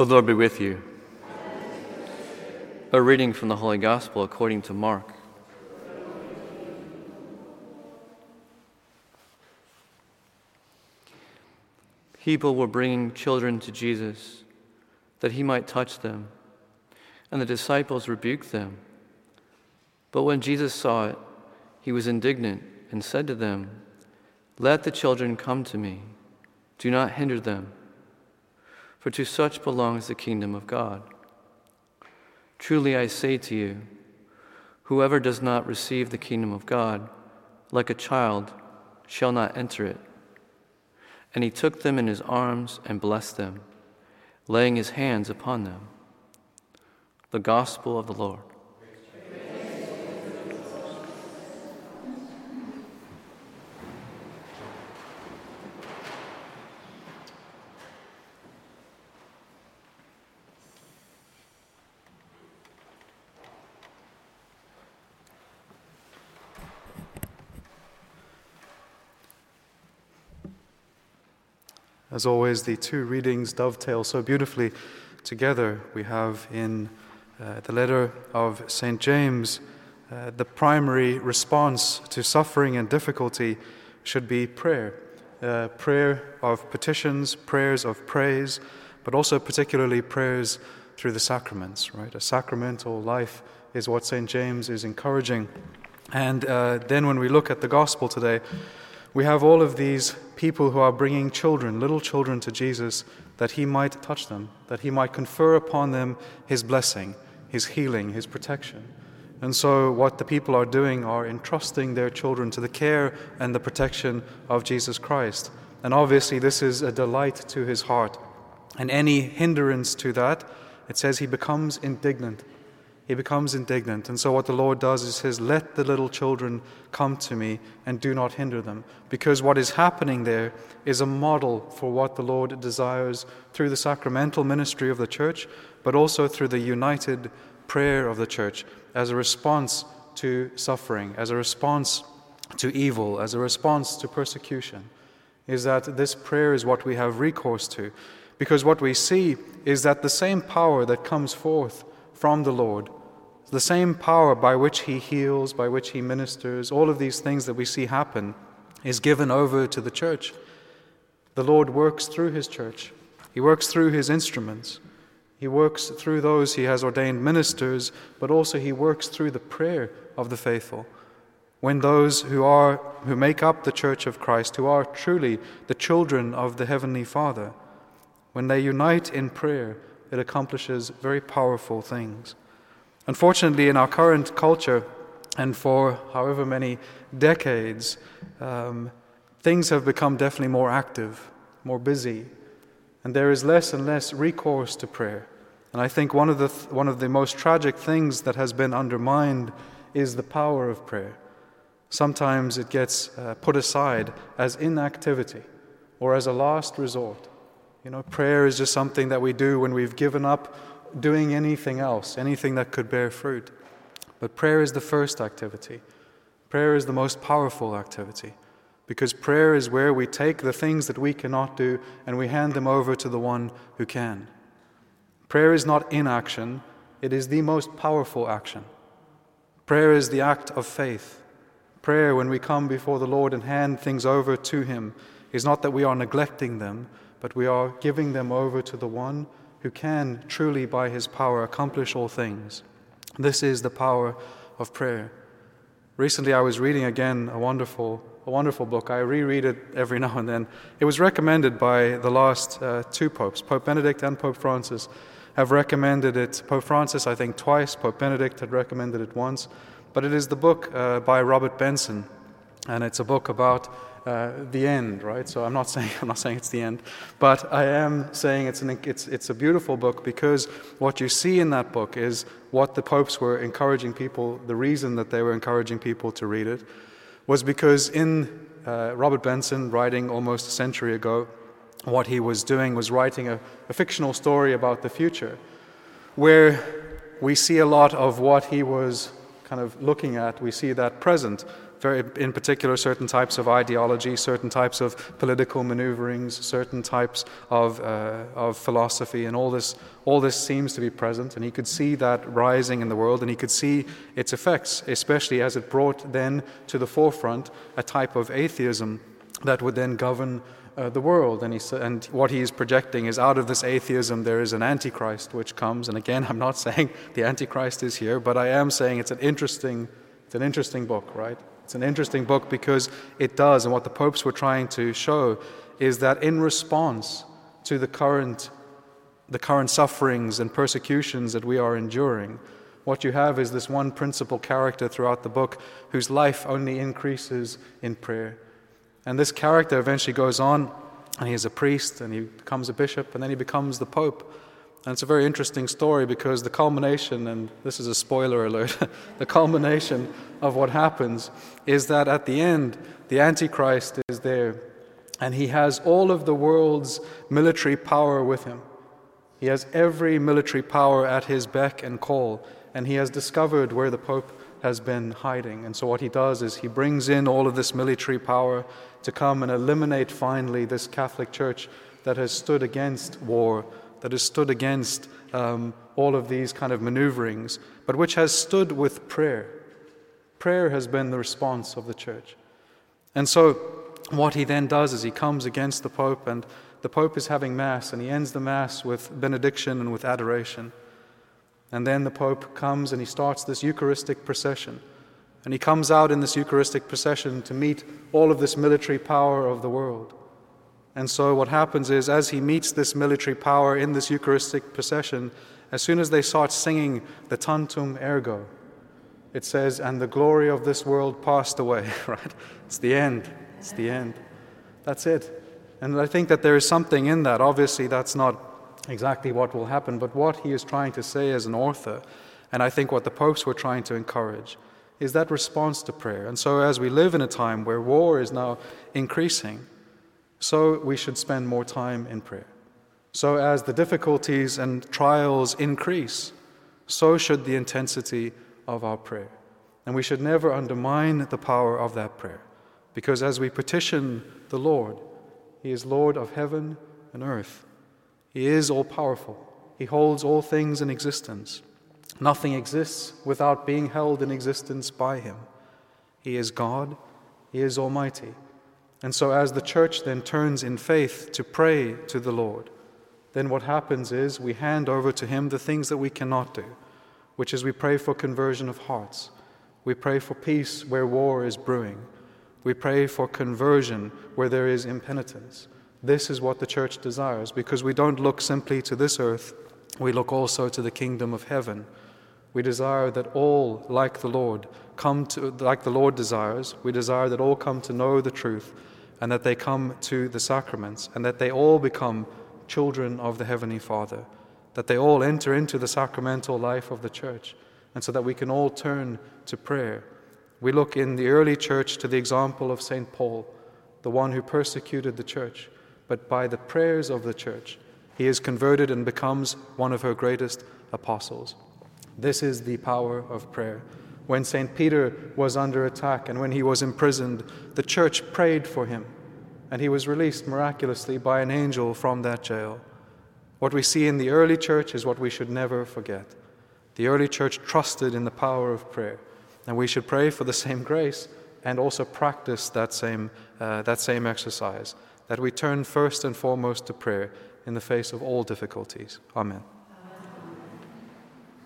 The Lord be with you. A reading from the Holy Gospel according to Mark. People were bringing children to Jesus that he might touch them, and the disciples rebuked them. But when Jesus saw it, he was indignant and said to them, Let the children come to me, do not hinder them, for to such belongs the kingdom of God. Truly I say to you, whoever does not receive the kingdom of God like a child shall not enter it. And he took them in his arms and blessed them, laying his hands upon them. The Gospel of the Lord. As always, the two readings dovetail so beautifully together. We have in uh, the letter of St. James uh, the primary response to suffering and difficulty should be prayer. Uh, prayer of petitions, prayers of praise, but also particularly prayers through the sacraments, right? A sacramental life is what St. James is encouraging. And uh, then when we look at the gospel today, we have all of these people who are bringing children, little children, to Jesus that he might touch them, that he might confer upon them his blessing, his healing, his protection. And so, what the people are doing are entrusting their children to the care and the protection of Jesus Christ. And obviously, this is a delight to his heart. And any hindrance to that, it says he becomes indignant he becomes indignant. And so, what the Lord does is says, Let the little children come to me and do not hinder them. Because what is happening there is a model for what the Lord desires through the sacramental ministry of the church, but also through the united prayer of the church as a response to suffering, as a response to evil, as a response to persecution. Is that this prayer is what we have recourse to. Because what we see is that the same power that comes forth from the Lord the same power by which he heals, by which he ministers, all of these things that we see happen, is given over to the church. The Lord works through his church, he works through his instruments. He works through those he has ordained ministers, but also he works through the prayer of the faithful. When those who are who make up the church of Christ, who are truly the children of the heavenly Father, when they unite in prayer, it accomplishes very powerful things. Unfortunately, in our current culture, and for however many decades, um, things have become definitely more active, more busy, and there is less and less recourse to prayer. And I think one of the, th- one of the most tragic things that has been undermined is the power of prayer. Sometimes it gets uh, put aside as inactivity or as a last resort. You know, prayer is just something that we do when we've given up doing anything else, anything that could bear fruit. But prayer is the first activity. Prayer is the most powerful activity because prayer is where we take the things that we cannot do and we hand them over to the one who can. Prayer is not inaction, it is the most powerful action. Prayer is the act of faith. Prayer, when we come before the Lord and hand things over to Him, is not that we are neglecting them, but we are giving them over to the one who can truly, by his power, accomplish all things. This is the power of prayer. Recently, I was reading again a wonderful, a wonderful book. I reread it every now and then. It was recommended by the last uh, two popes, Pope Benedict and Pope Francis, have recommended it. Pope Francis, I think, twice. Pope Benedict had recommended it once. But it is the book uh, by Robert Benson, and it's a book about uh, the end, right? So I'm not saying I'm not saying it's the end, but I am saying it's an, it's it's a beautiful book because what you see in that book is what the popes were encouraging people. The reason that they were encouraging people to read it was because in uh, Robert Benson, writing almost a century ago, what he was doing was writing a, a fictional story about the future, where we see a lot of what he was kind of looking at. We see that present very, in particular, certain types of ideology, certain types of political maneuverings, certain types of, uh, of philosophy, and all this, all this seems to be present. And he could see that rising in the world, and he could see its effects, especially as it brought then to the forefront a type of atheism that would then govern uh, the world. And, he, and what he is projecting is out of this atheism, there is an antichrist which comes. And again, I'm not saying the antichrist is here, but I am saying it's an interesting, it's an interesting book, right? It's an interesting book because it does, and what the popes were trying to show is that in response to the current, the current sufferings and persecutions that we are enduring, what you have is this one principal character throughout the book whose life only increases in prayer. And this character eventually goes on, and he is a priest, and he becomes a bishop, and then he becomes the pope. And it's a very interesting story because the culmination, and this is a spoiler alert, the culmination of what happens is that at the end, the Antichrist is there, and he has all of the world's military power with him. He has every military power at his beck and call, and he has discovered where the Pope has been hiding. And so, what he does is he brings in all of this military power to come and eliminate finally this Catholic Church that has stood against war, that has stood against um, all of these kind of maneuverings, but which has stood with prayer. Prayer has been the response of the church. And so, what he then does is he comes against the Pope, and the Pope is having Mass, and he ends the Mass with benediction and with adoration. And then the Pope comes and he starts this Eucharistic procession. And he comes out in this Eucharistic procession to meet all of this military power of the world. And so, what happens is, as he meets this military power in this Eucharistic procession, as soon as they start singing the Tantum Ergo, it says, And the glory of this world passed away, right? It's the end. It's the end. That's it. And I think that there is something in that. Obviously, that's not exactly what will happen, but what he is trying to say as an author, and I think what the popes were trying to encourage, is that response to prayer. And so, as we live in a time where war is now increasing, so we should spend more time in prayer. So, as the difficulties and trials increase, so should the intensity of our prayer. And we should never undermine the power of that prayer, because as we petition the Lord, He is Lord of heaven and earth. He is all powerful, He holds all things in existence. Nothing exists without being held in existence by Him. He is God, He is Almighty. And so, as the church then turns in faith to pray to the Lord, then what happens is we hand over to Him the things that we cannot do, which is we pray for conversion of hearts. We pray for peace where war is brewing. We pray for conversion where there is impenitence. This is what the church desires because we don't look simply to this earth, we look also to the kingdom of heaven. We desire that all, like the Lord, come to, like the Lord desires, we desire that all come to know the truth and that they come to the sacraments and that they all become children of the Heavenly Father, that they all enter into the sacramental life of the church, and so that we can all turn to prayer. We look in the early church to the example of St. Paul, the one who persecuted the church but by the prayers of the church, he is converted and becomes one of her greatest apostles. This is the power of prayer. When St. Peter was under attack and when he was imprisoned, the church prayed for him, and he was released miraculously by an angel from that jail. What we see in the early church is what we should never forget. The early church trusted in the power of prayer, and we should pray for the same grace and also practice that same, uh, that same exercise that we turn first and foremost to prayer in the face of all difficulties. Amen.